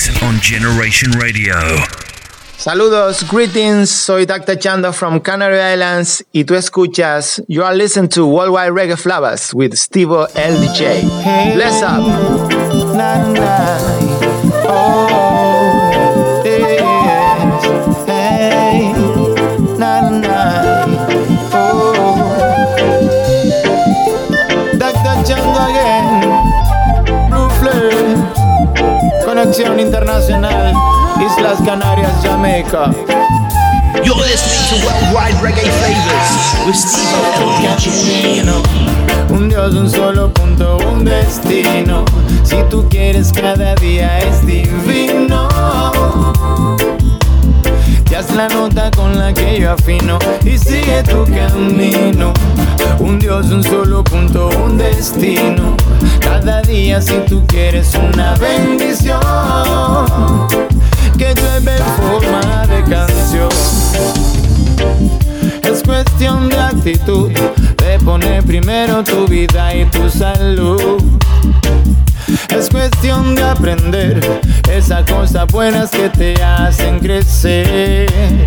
Mix on Generation Radio. Saludos, greetings, soy Dr. Chando from Canary Islands y tú escuchas, you are listening to Worldwide Reggae Flavors with Steve LDJ. Bless up. Internacional. Islas Canarias, Jamaica. You're listening to Worldwide Reggae Flavors with Steve. Un Dios, un solo punto, un destino. Si tú quieres, cada día es divino. Es la nota con la que yo afino y sigue tu camino. Un Dios, un solo punto, un destino. Cada día, si tú quieres, una bendición que llueve en forma de canción. Es cuestión de actitud, de poner primero tu vida y tu salud. Es cuestión de aprender esas cosas buenas que te hacen crecer.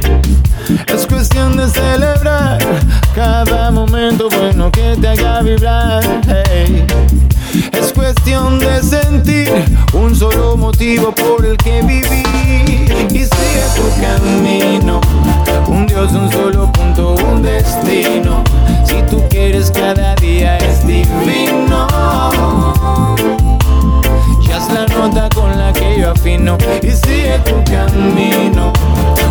Es cuestión de celebrar cada momento bueno que te haga vibrar. Es cuestión de sentir un solo motivo por el que vivir y sigue tu camino. Un Dios, un solo punto, un destino. Si tú quieres, cada día es divino. Es la nota con la que yo afino y sigue tu camino.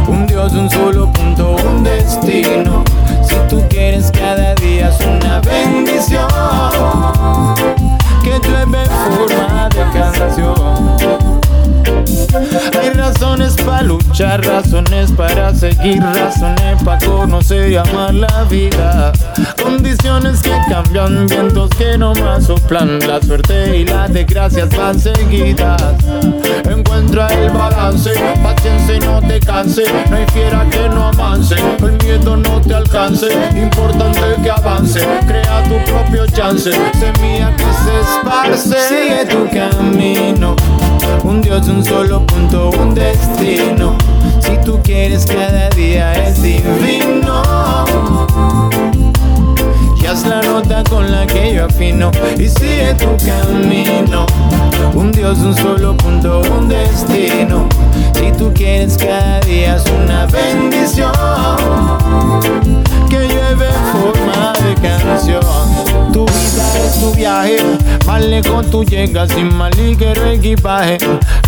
Un Dios, un solo punto, un destino. Si tú quieres, cada día es una bendición que llueve forma de. Luchar, razones para seguir, razones para conocer y amar la vida. Condiciones que cambian, vientos que no más soplan. La suerte y las desgracias van seguidas. Encuentra el balance, paciencia y no te canse. No hay fiera que no avance, el miedo no te alcance. Importante que avance, crea tu propio chance. Semilla que se esparce, sigue tu camino. Un Dios, un solo punto, un destino. Si tú quieres, cada día es divino. Y haz la nota con la que yo afino y sigue tu camino. Un Dios, un solo punto, un destino. Si tú quieres, cada día es una bendición forma de canción. Tu vida es tu viaje, más lejos tú llegas sin mal ligero equipaje.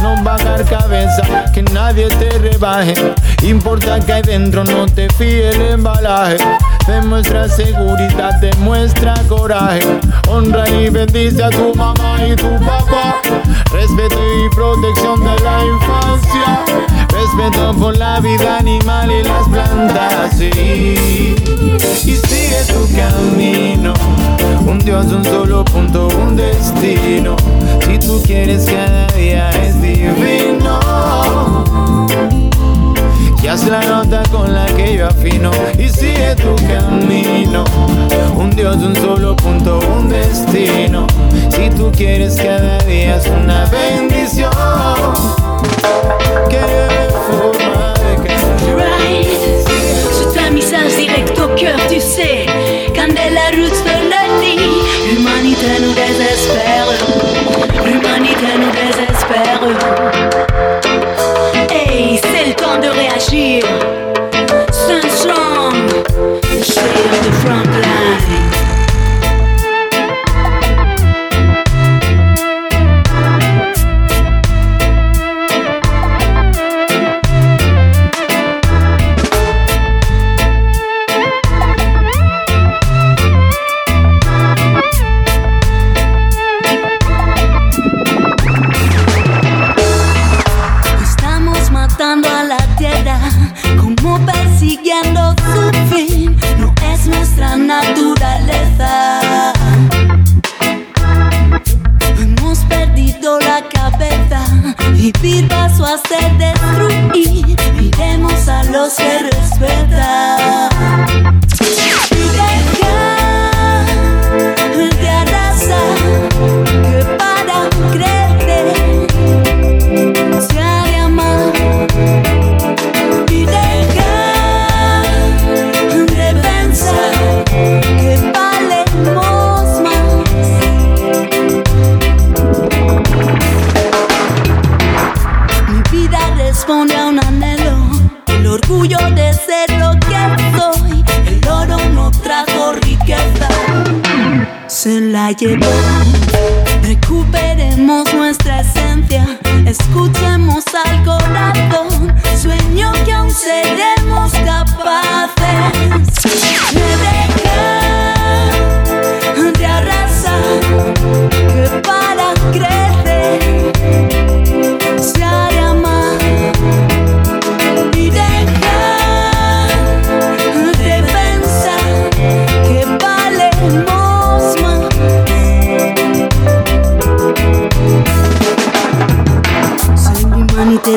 No bajar cabeza, que nadie te rebaje. Importa que hay dentro, no te fíes el embalaje. Demuestra seguridad, demuestra coraje. Honra y bendice a tu mamá y tu papá. Respeto y protección de la infancia. Respeto por la vida animal y las plantas. sí. Y sigue tu camino. Un Dios, un solo punto, un destino. Si tú quieres, cada día es divino. Y haz la nota con la que yo afino y sigue tu camino. Un Dios, un solo punto, un destino. Si tú quieres, cada día es una bendición. C'est un message direct au cœur, tu sais. Quand de la route le dit, l'humanité nous désespère.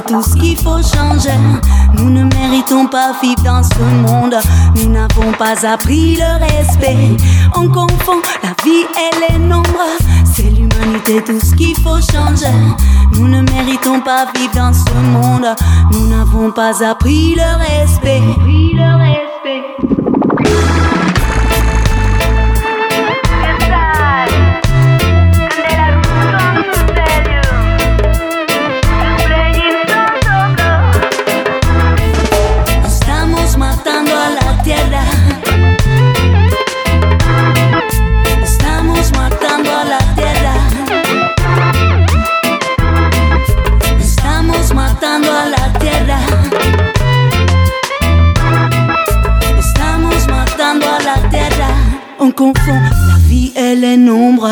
tout ce qu'il faut changer. Nous ne méritons pas vivre dans ce monde. Nous n'avons pas appris le respect. On confond la vie et les nombres. C'est l'humanité, tout ce qu'il faut changer. Nous ne méritons pas vivre dans ce monde. Nous n'avons pas appris le respect. Appris le respect. nombre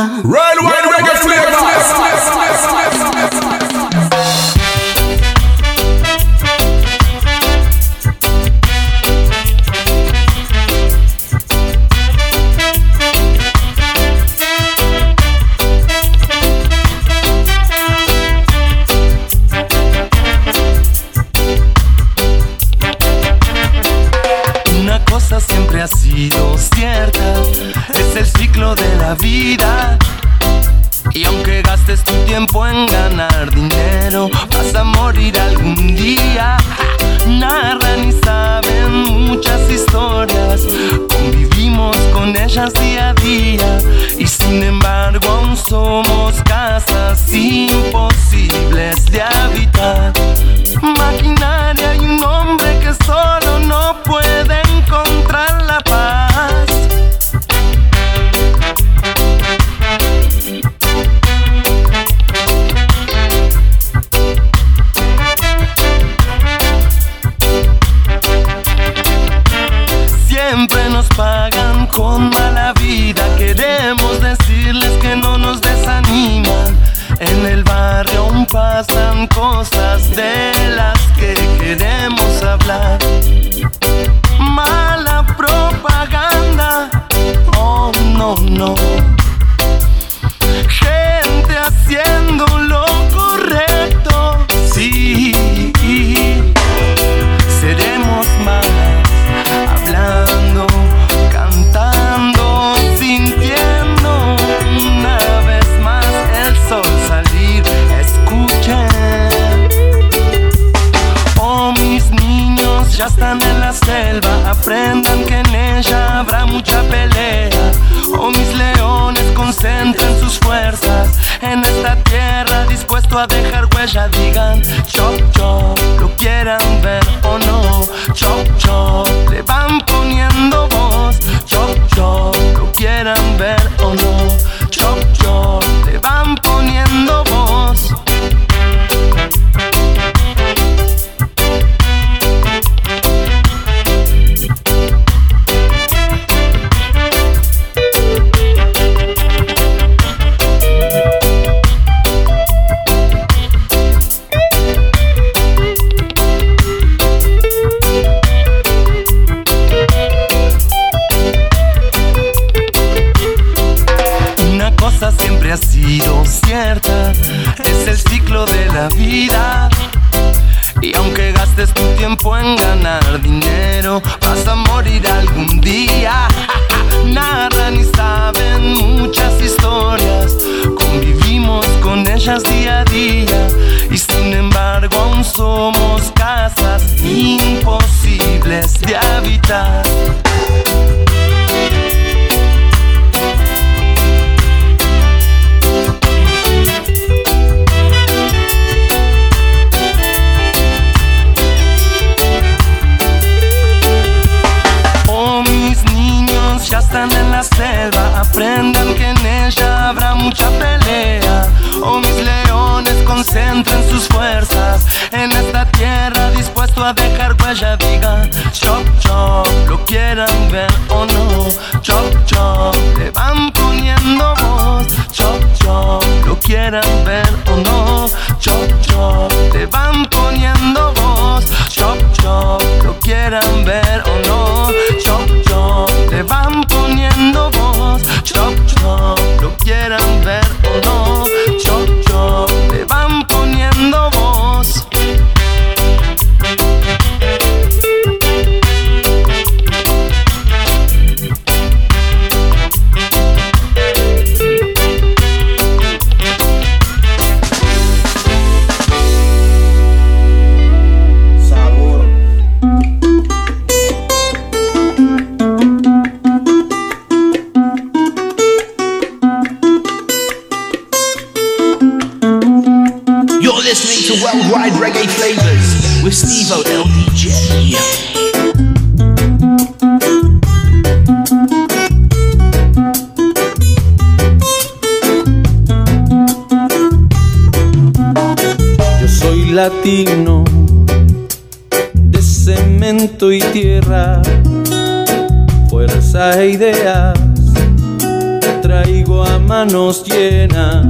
traigo a manos llenas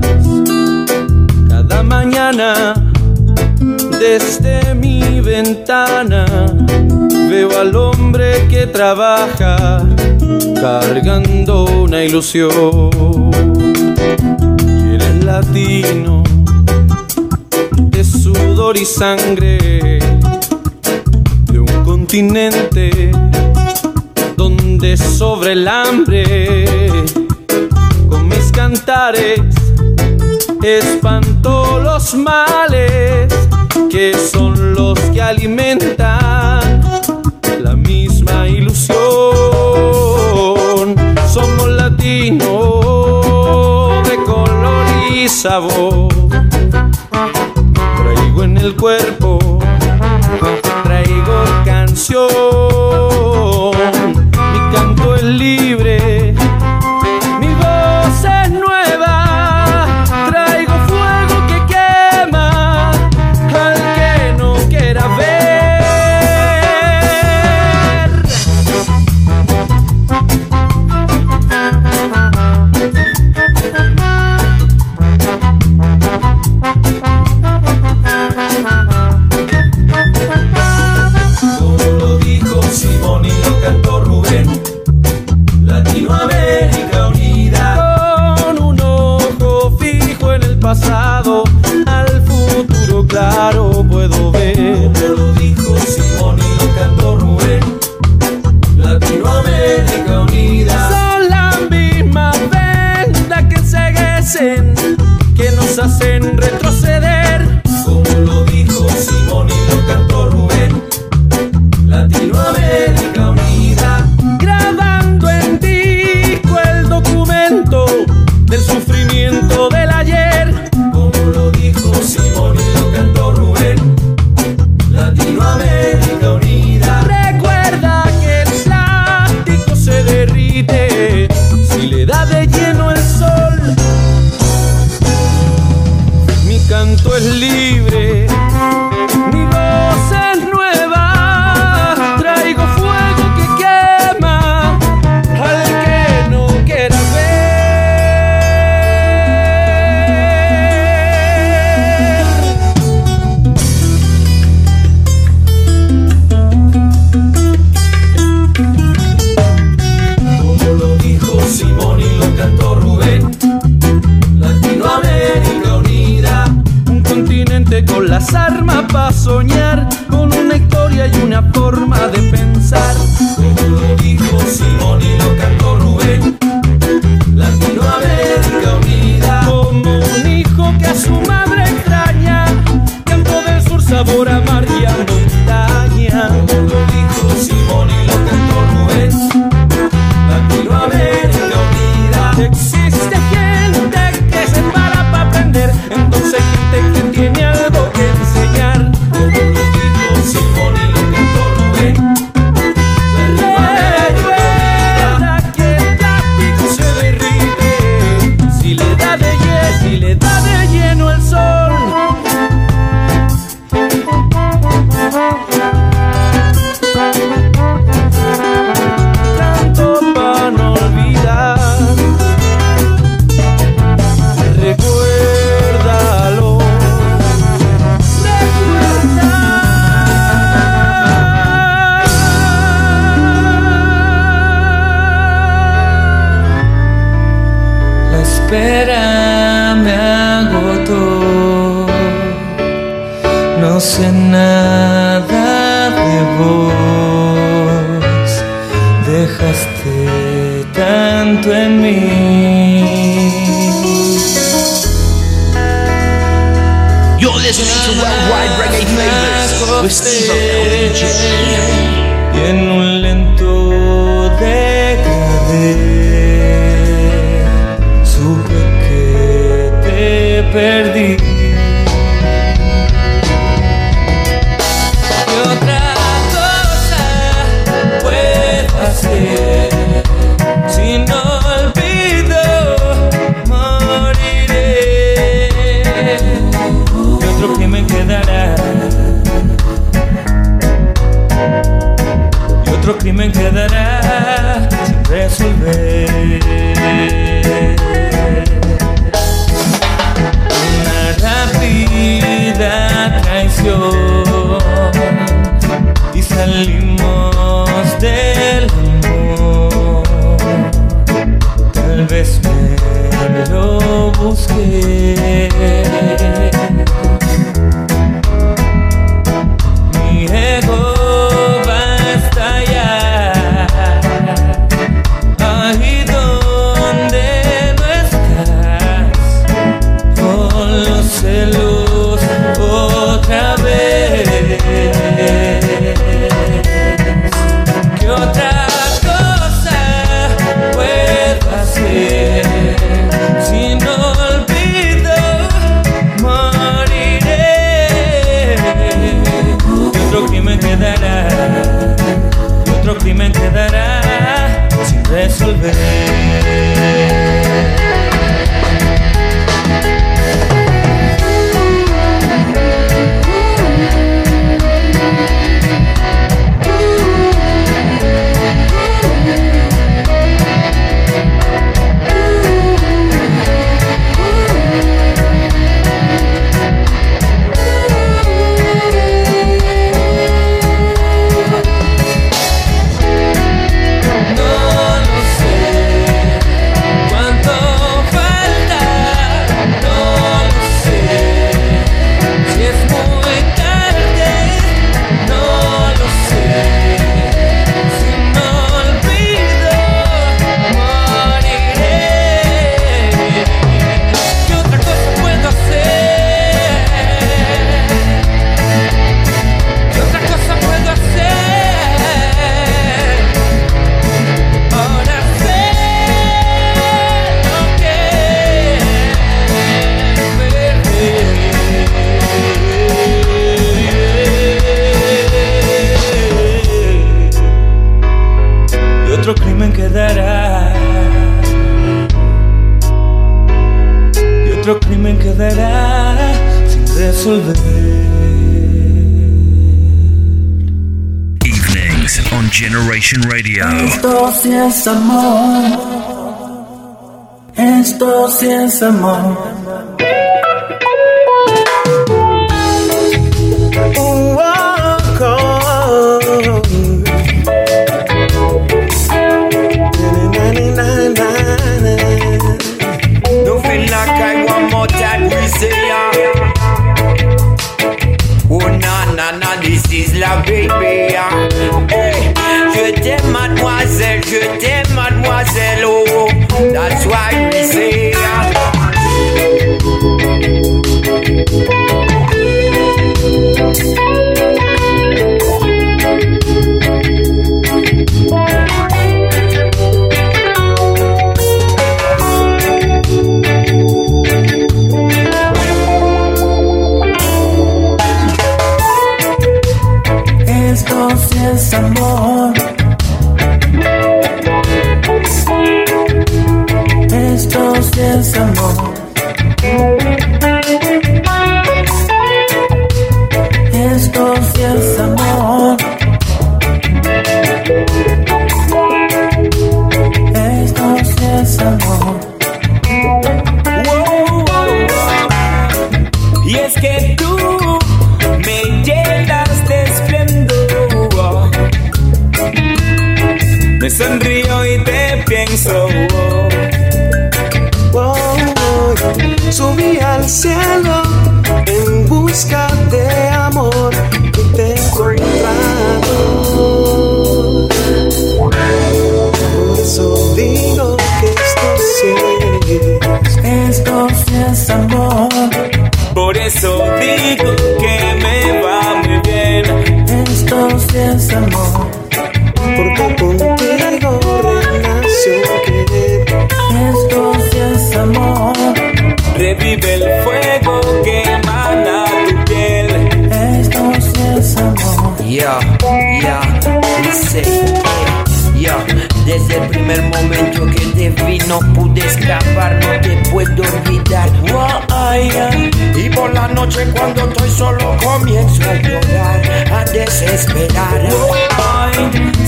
cada mañana desde mi ventana. Veo al hombre que trabaja cargando una ilusión. Y eres latino de sudor y sangre de un continente donde sobre el hambre cantares espantó los males que son los que alimentan la misma ilusión. Somos latinos de color y sabor. Traigo en el cuerpo, traigo canción. no sé nada de vos, dejaste tanto en mí. Yo, worldwide Y en un lento decadé, supe que te perdí. về Señor, dime qué dará sin resolver. sí es amor. Esto sí es amor.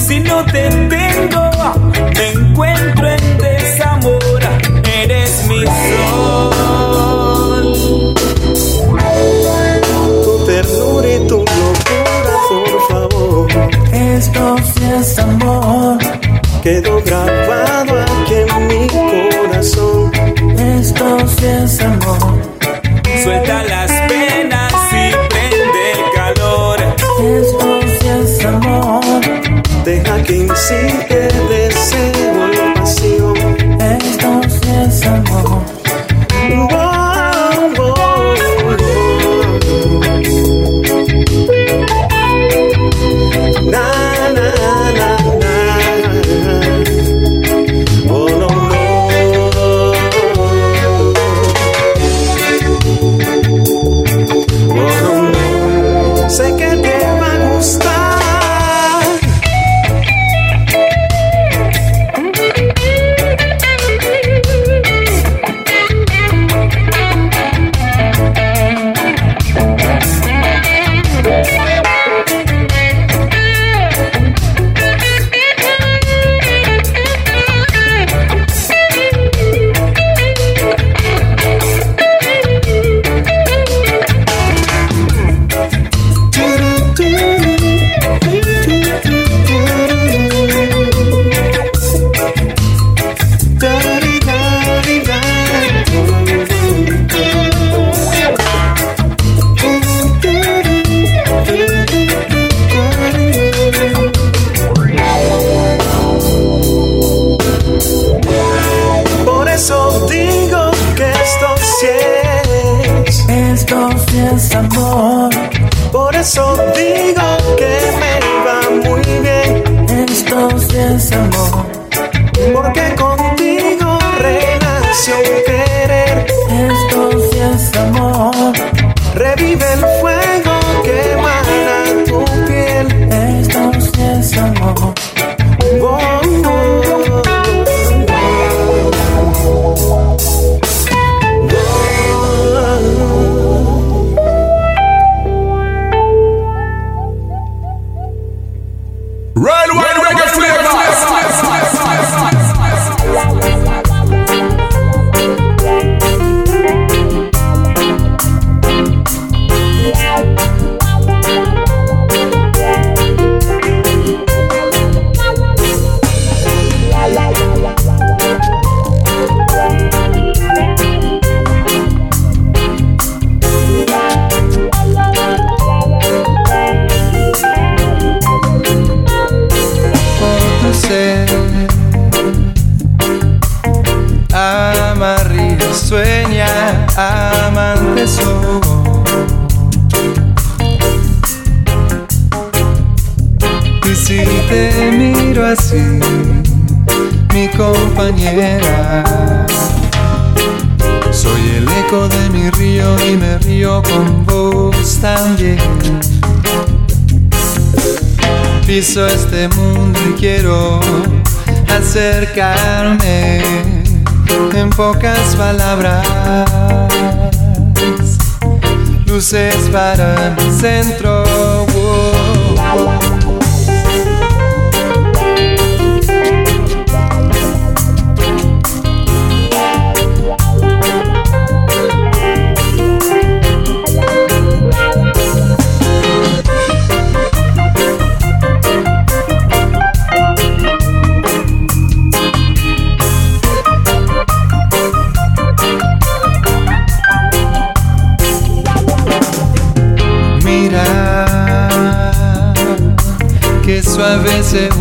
si no te tengo, me encuentro en desamor. Eres mi sol. Tu ternura y tu locura, por favor. Esto sí es amor. Quedó grabado aquí en mi corazón. Esto sí es amor. Suelta la contigo que me va muy bien. esto Entonces, amor, porque contigo renació un querer. Entonces, amor, revive el palabras, luces para mi centro. it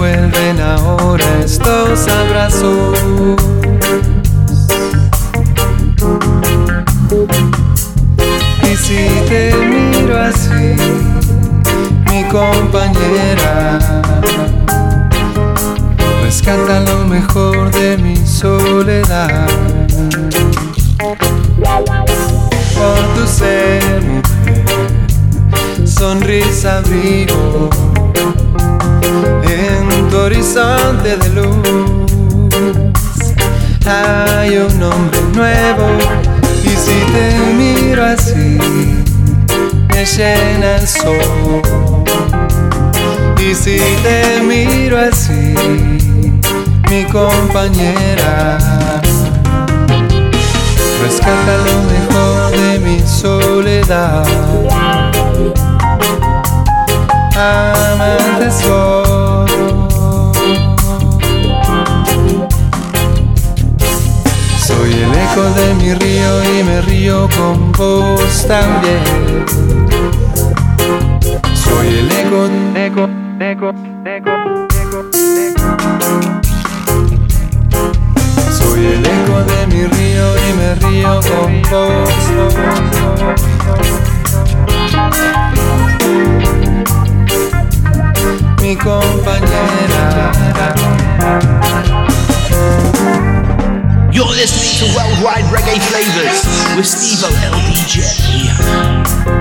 Si te miro así, mi compañera, rescata lo mejor de mi soledad. Amante soy. Soy el eco de mi río y me río con vos también. Soy el eco, eco. nego, nego, nego, nego. Soy el eco de mi río y me río con vos. Mi compañera. You're listening to Worldwide Reggae Flavors with Steve-O LDJ.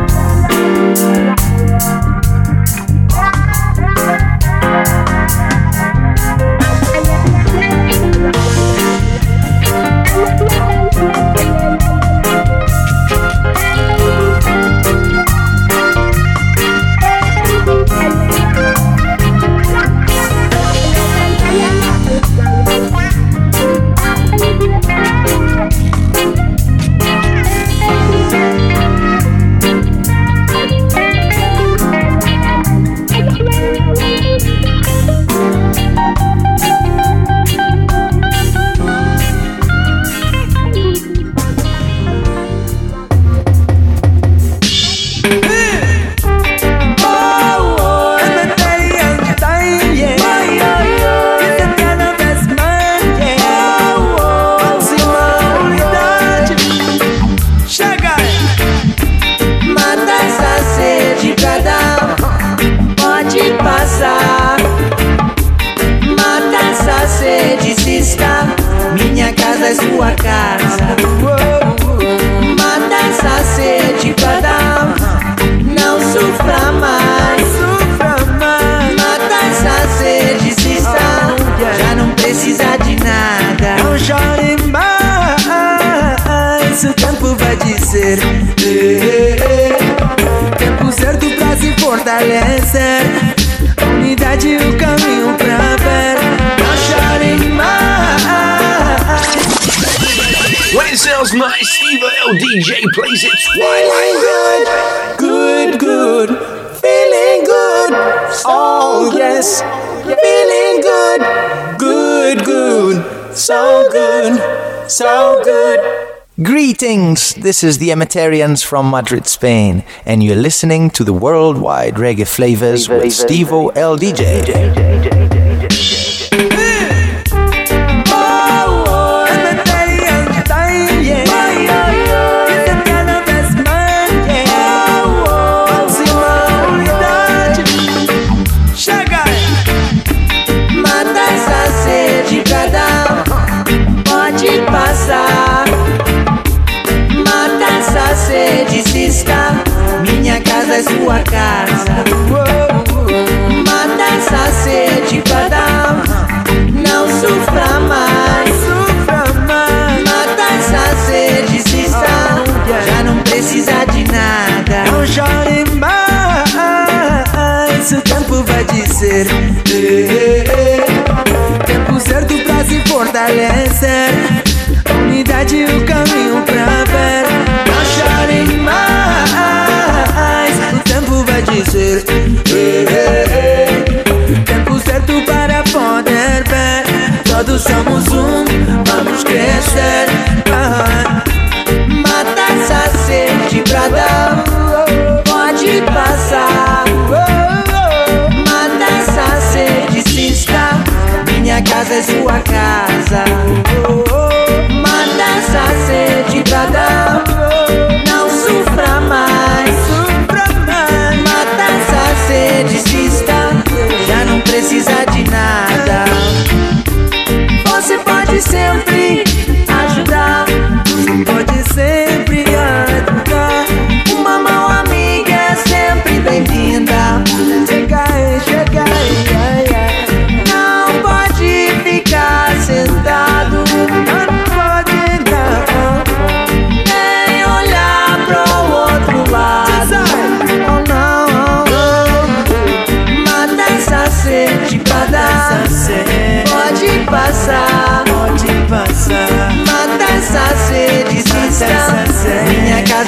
This is the Amatarians from Madrid, Spain, and you're listening to the worldwide reggae flavors with Stevo LDJ. DJ, DJ, DJ.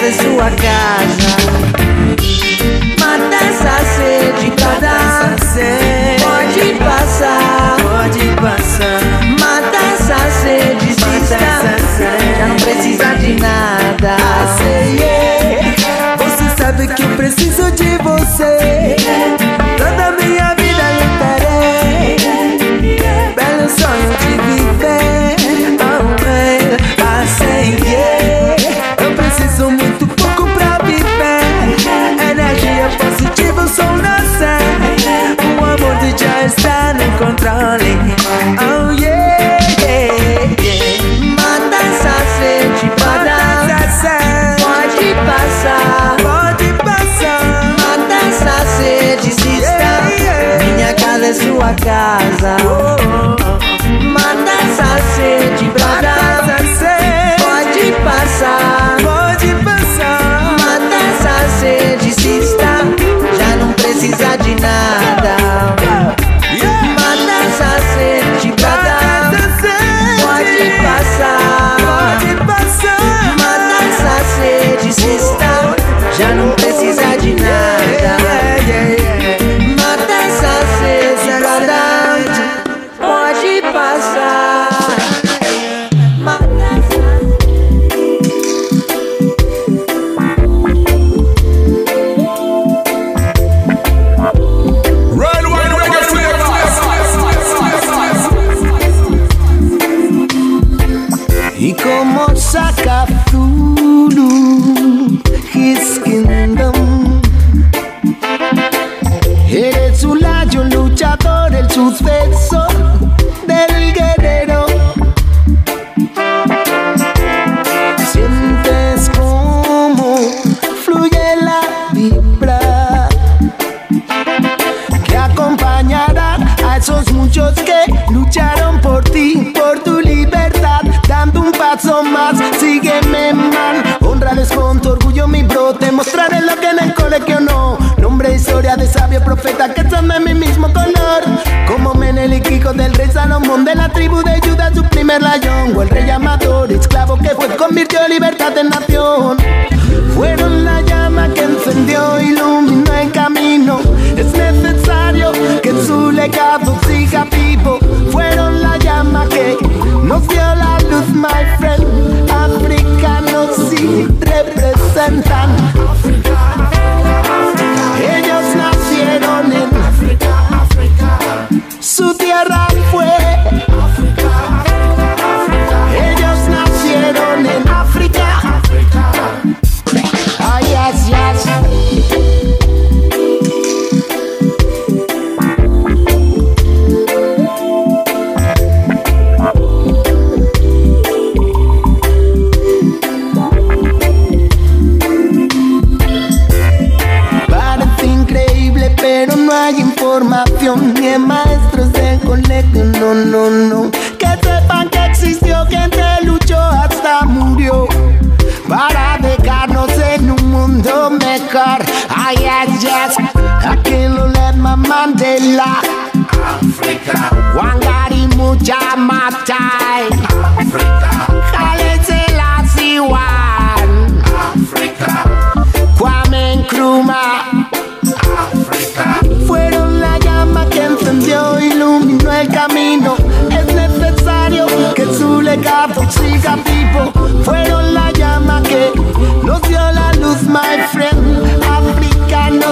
em sua casa. Mata essa sede, cada Pode passar.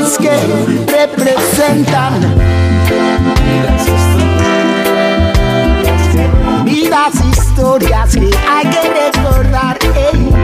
los que representan vidas, historias que hay que recordar. Hey.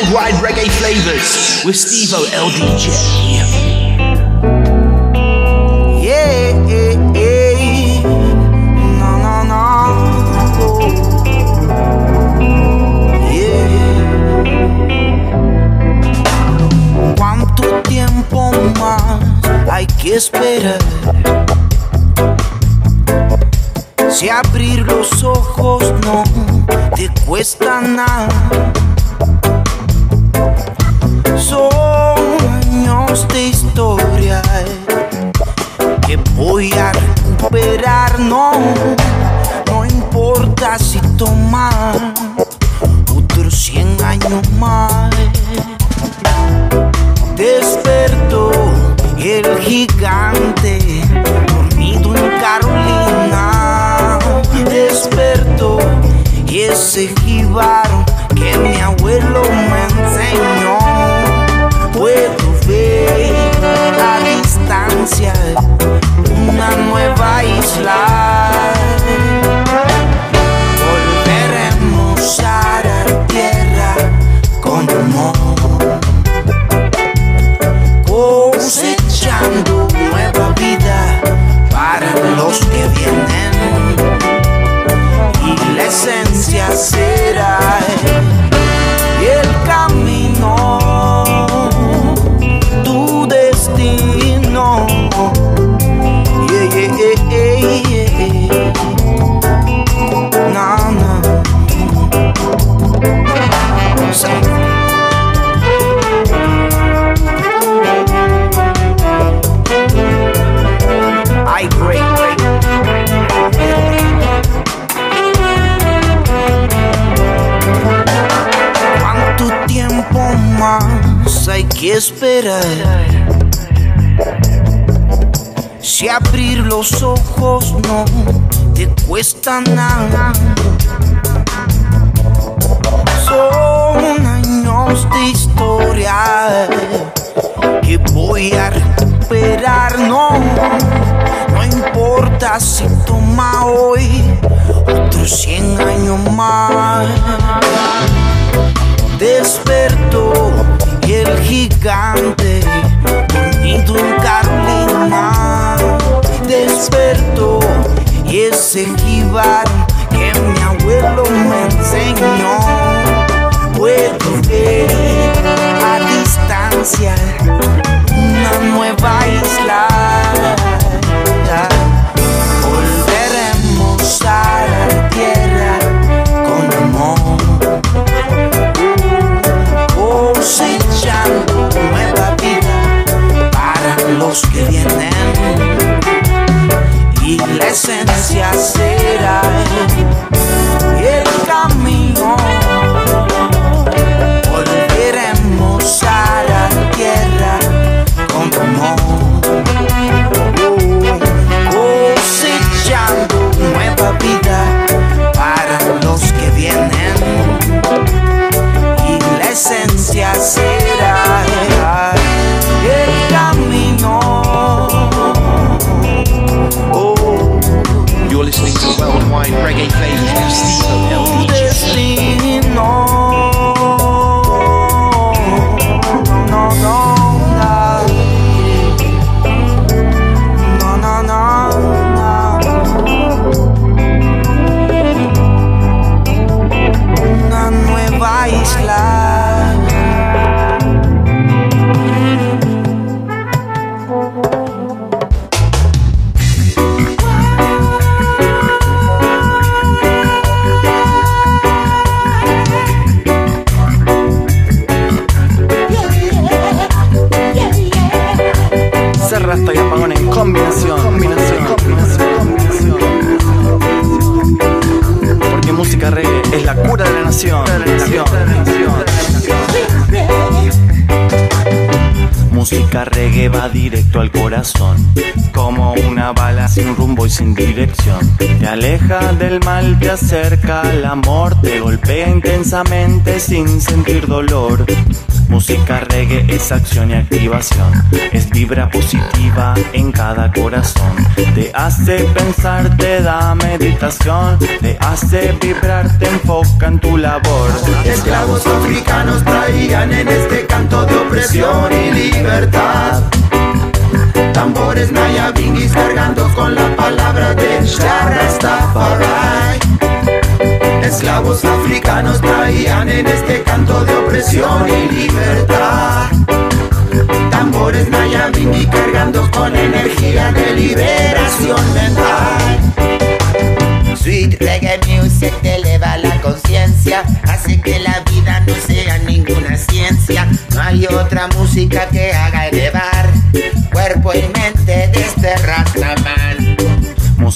worldwide reggae flavors with Steve O LDJ. Yeah. No, no, no. ¿Cuánto tiempo más hay que esperar? Si abrir los ojos no te cuesta nada los ojos no te cuestan nada. Son años de historia que voy a recuperar, no. No importa si toma hoy otros 100 años más. Despertó y el gigante equivar que mi abuelo me enseñó. Puedo ver a distancia una nueva esencia será. sin rumbo y sin dirección. Te aleja del mal, te acerca al amor, te golpea intensamente sin sentir dolor. Música reggae es acción y activación, es vibra positiva en cada corazón. Te hace pensar, te da meditación, te hace vibrar, te enfoca en tu labor. Esclavos africanos traían en este canto de opresión y libertad. Tambores mayabingis cargando con la palabra de Rastafari. Esclavos africanos traían en este canto de opresión y libertad. Tambores mayabingis cargando con energía de liberación mental. Sweet reggae music te eleva la conciencia, hace que la vida no sea ninguna ciencia. No hay otra música que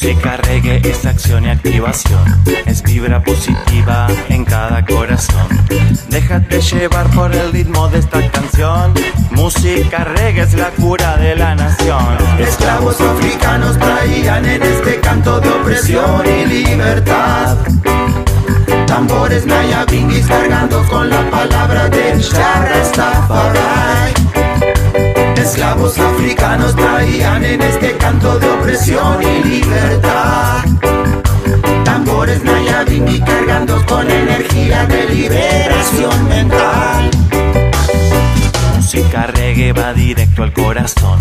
Música reggae es acción y activación, es vibra positiva en cada corazón. Déjate llevar por el ritmo de esta canción. Música reggae es la cura de la nación. Esclavos africanos traían en este canto de opresión y libertad. Tambores mayabingis cargando con la palabra de Rastafari. Esclavos africanos traían en este canto de opresión y libertad. Tambores mayabingis cargando con energía de liberación mental. Música reggae va directo al corazón,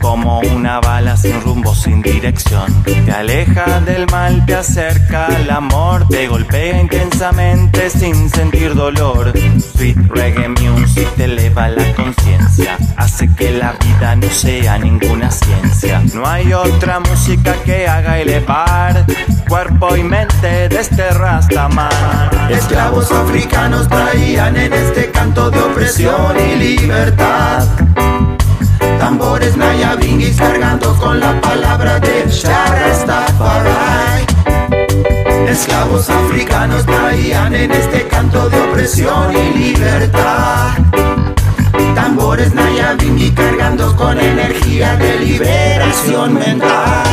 como una bala sin rumbo, sin dirección. Te aleja del mal, te acerca al amor, te golpea intensamente sin sentir dolor. Sweet reggae music te eleva la conciencia, hace que la vida no sea ninguna ciencia. No hay otra música que haga elevar cuerpo y mente de este Rastaman. Esclavos africanos traían en este canto de opresión y libertad. Tambores mayabingis cargando con la palabra de Rastafari. Esclavos africanos traían en este canto de opresión y libertad. Tambores mayabingis cargando con energía de liberación mental.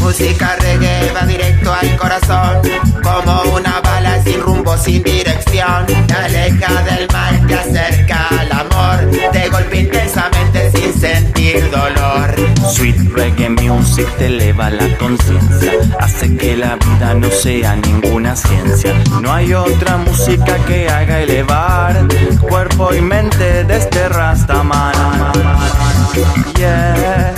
Música reggae va directo al corazón, como una sin rumbo, sin dirección. Te aleja del mal, te acerca al amor, te golpea intensamente sin sentir dolor. Sweet reggae music te eleva la conciencia, hace que la vida no sea ninguna ciencia. No hay otra música que haga elevar cuerpo y mente de este Rastaman. Yeah,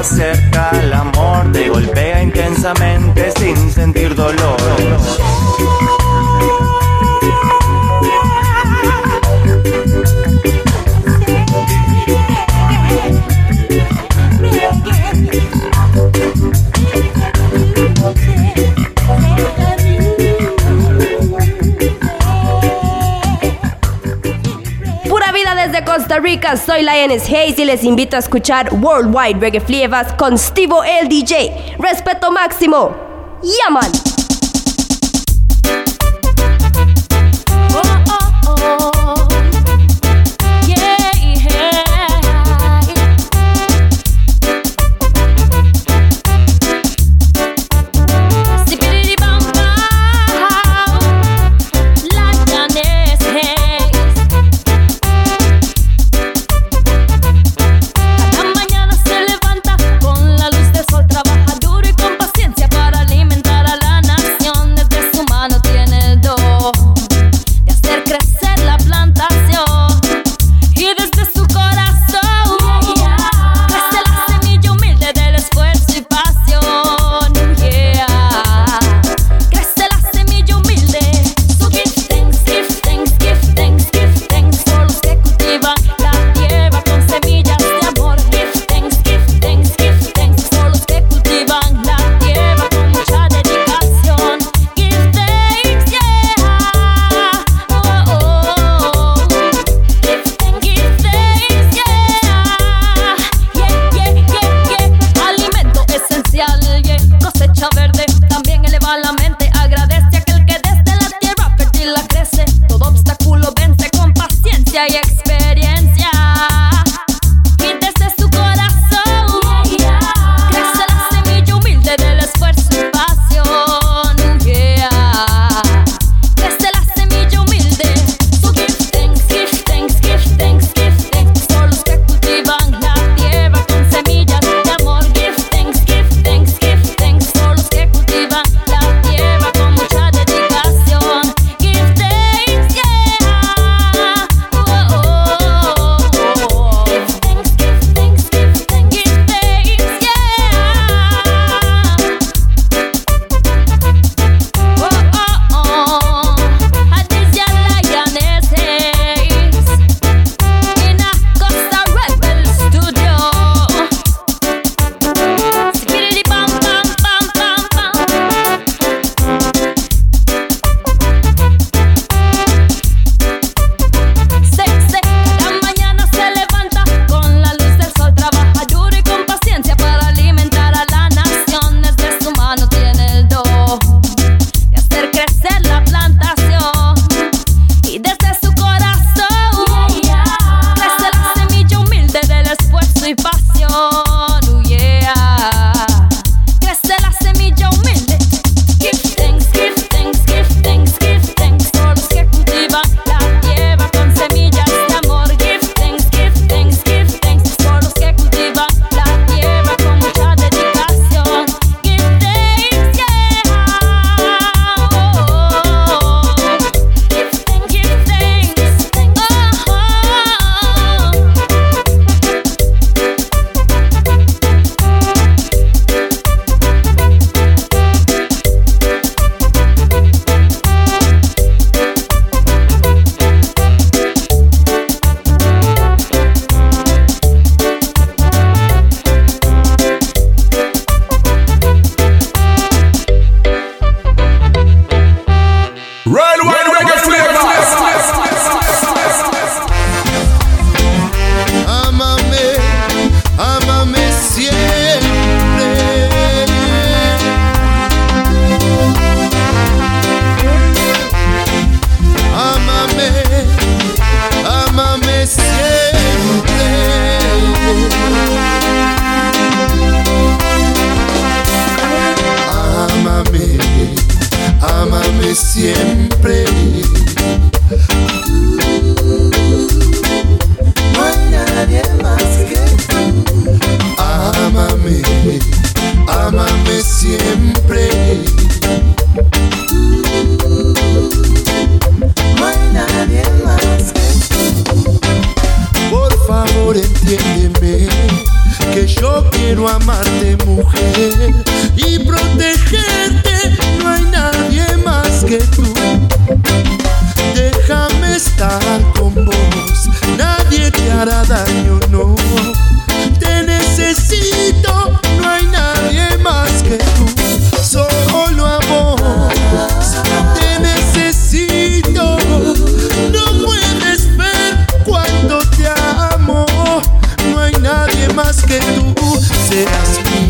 acerca al amor, te golpea intensamente sin sentir dolor. Soy Lioness Hayes y les invito a escuchar Worldwide Reggae Flievas con Stevo el DJ. Respeto máximo. Yaman.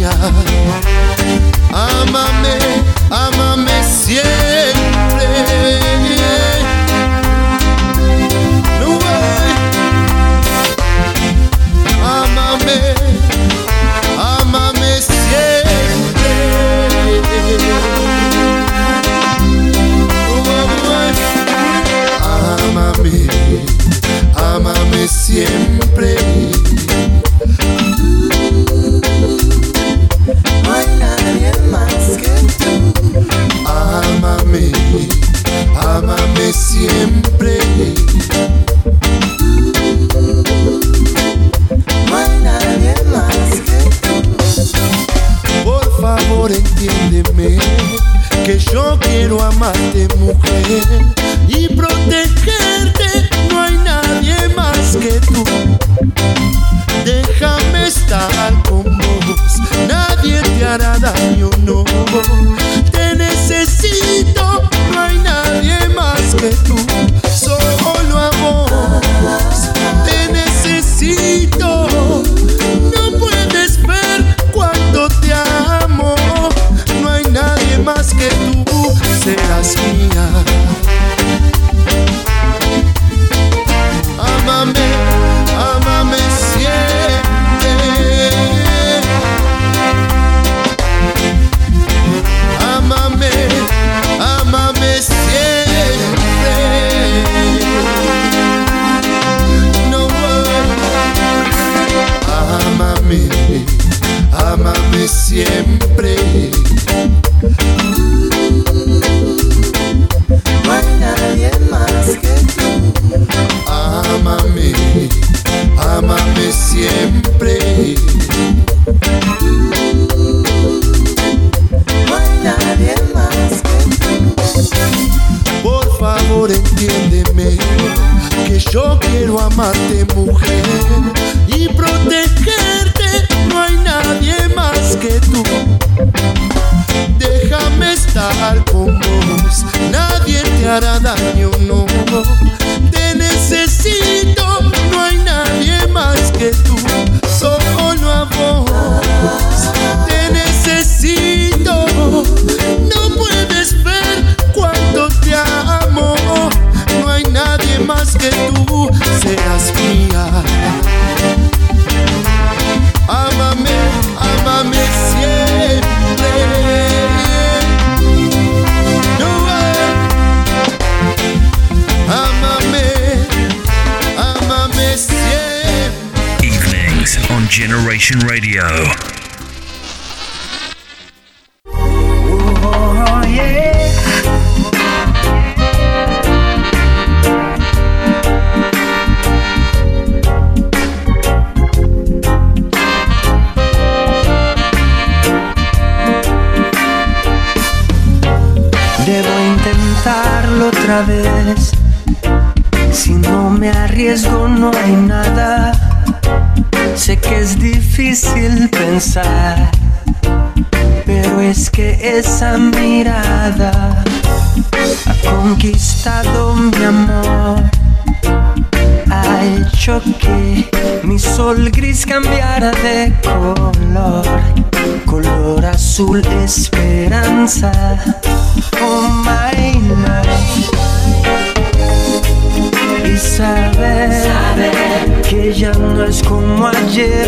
mía. Ámame, ámame siempre. No way. Siempre. No way. Siempre. Amame siempre. No hay nadie más que tú. Por favor, entiéndeme que yo quiero amarte, mujer, y protegerte. No hay nadie más que tú. Déjame estar con vos, nadie te hará daño, no. Te necesito. voulais tout.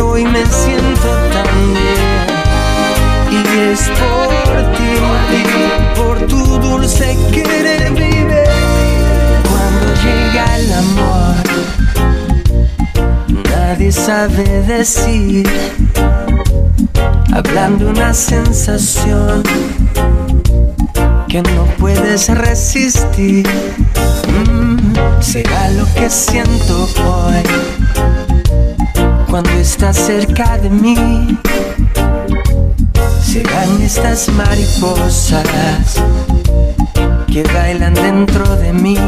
hoy me siento tan bien. Y es por ti, por tu dulce querer vivir. Cuando llega el amor, nadie sabe decir. Hablando una sensación que no puedes resistir. Mm, será lo que siento hoy cuando estás cerca de mí. Llegan estas mariposas que bailan dentro de mí.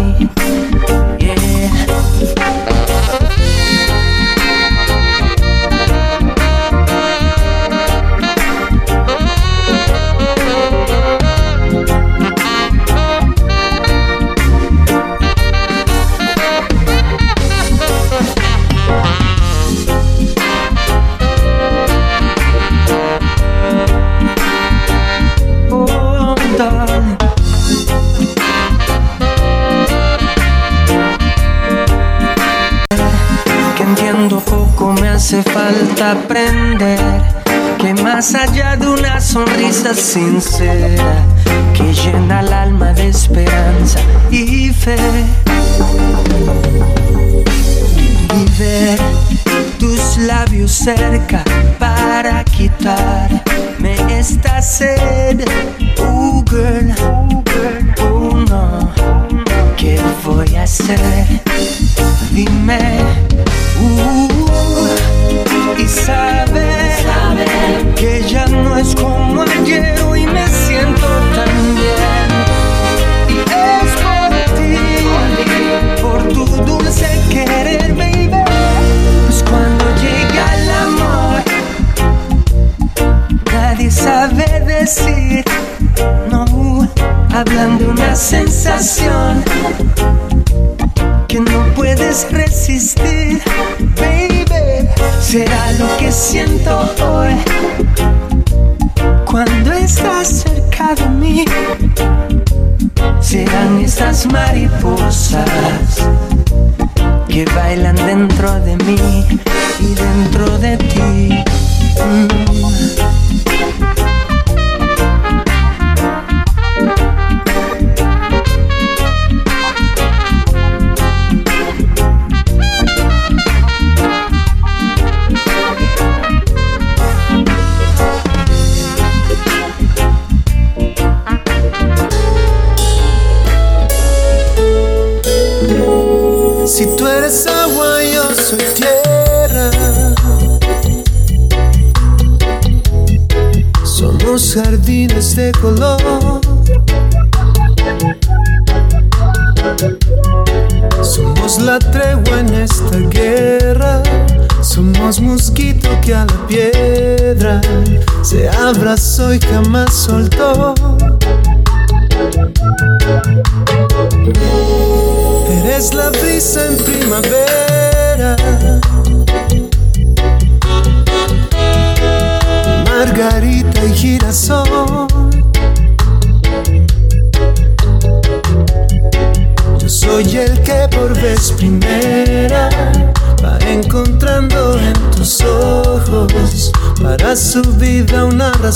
Hace falta aprender que más allá de una sonrisa sincera que llena el alma de esperanza y fe y ver tus labios cerca para quitarme esta sed. Oh girl, oh no, ¿qué voy a hacer? Dime. Uh, y saber que ya no es como ayer y me siento tan bien. Y es por ti, por tu dulce querer, baby. Pues cuando llega el amor, nadie sabe decir no. Hablan de una sensación que no puedes resistir, será lo que siento hoy cuando estás cerca de mí. Serán estas mariposas que bailan dentro de mí y dentro de ti.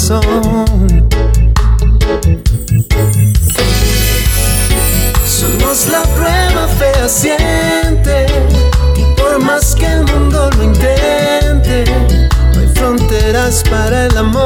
Somos la prueba fehaciente y por más que el mundo lo intente fronteras para el amor.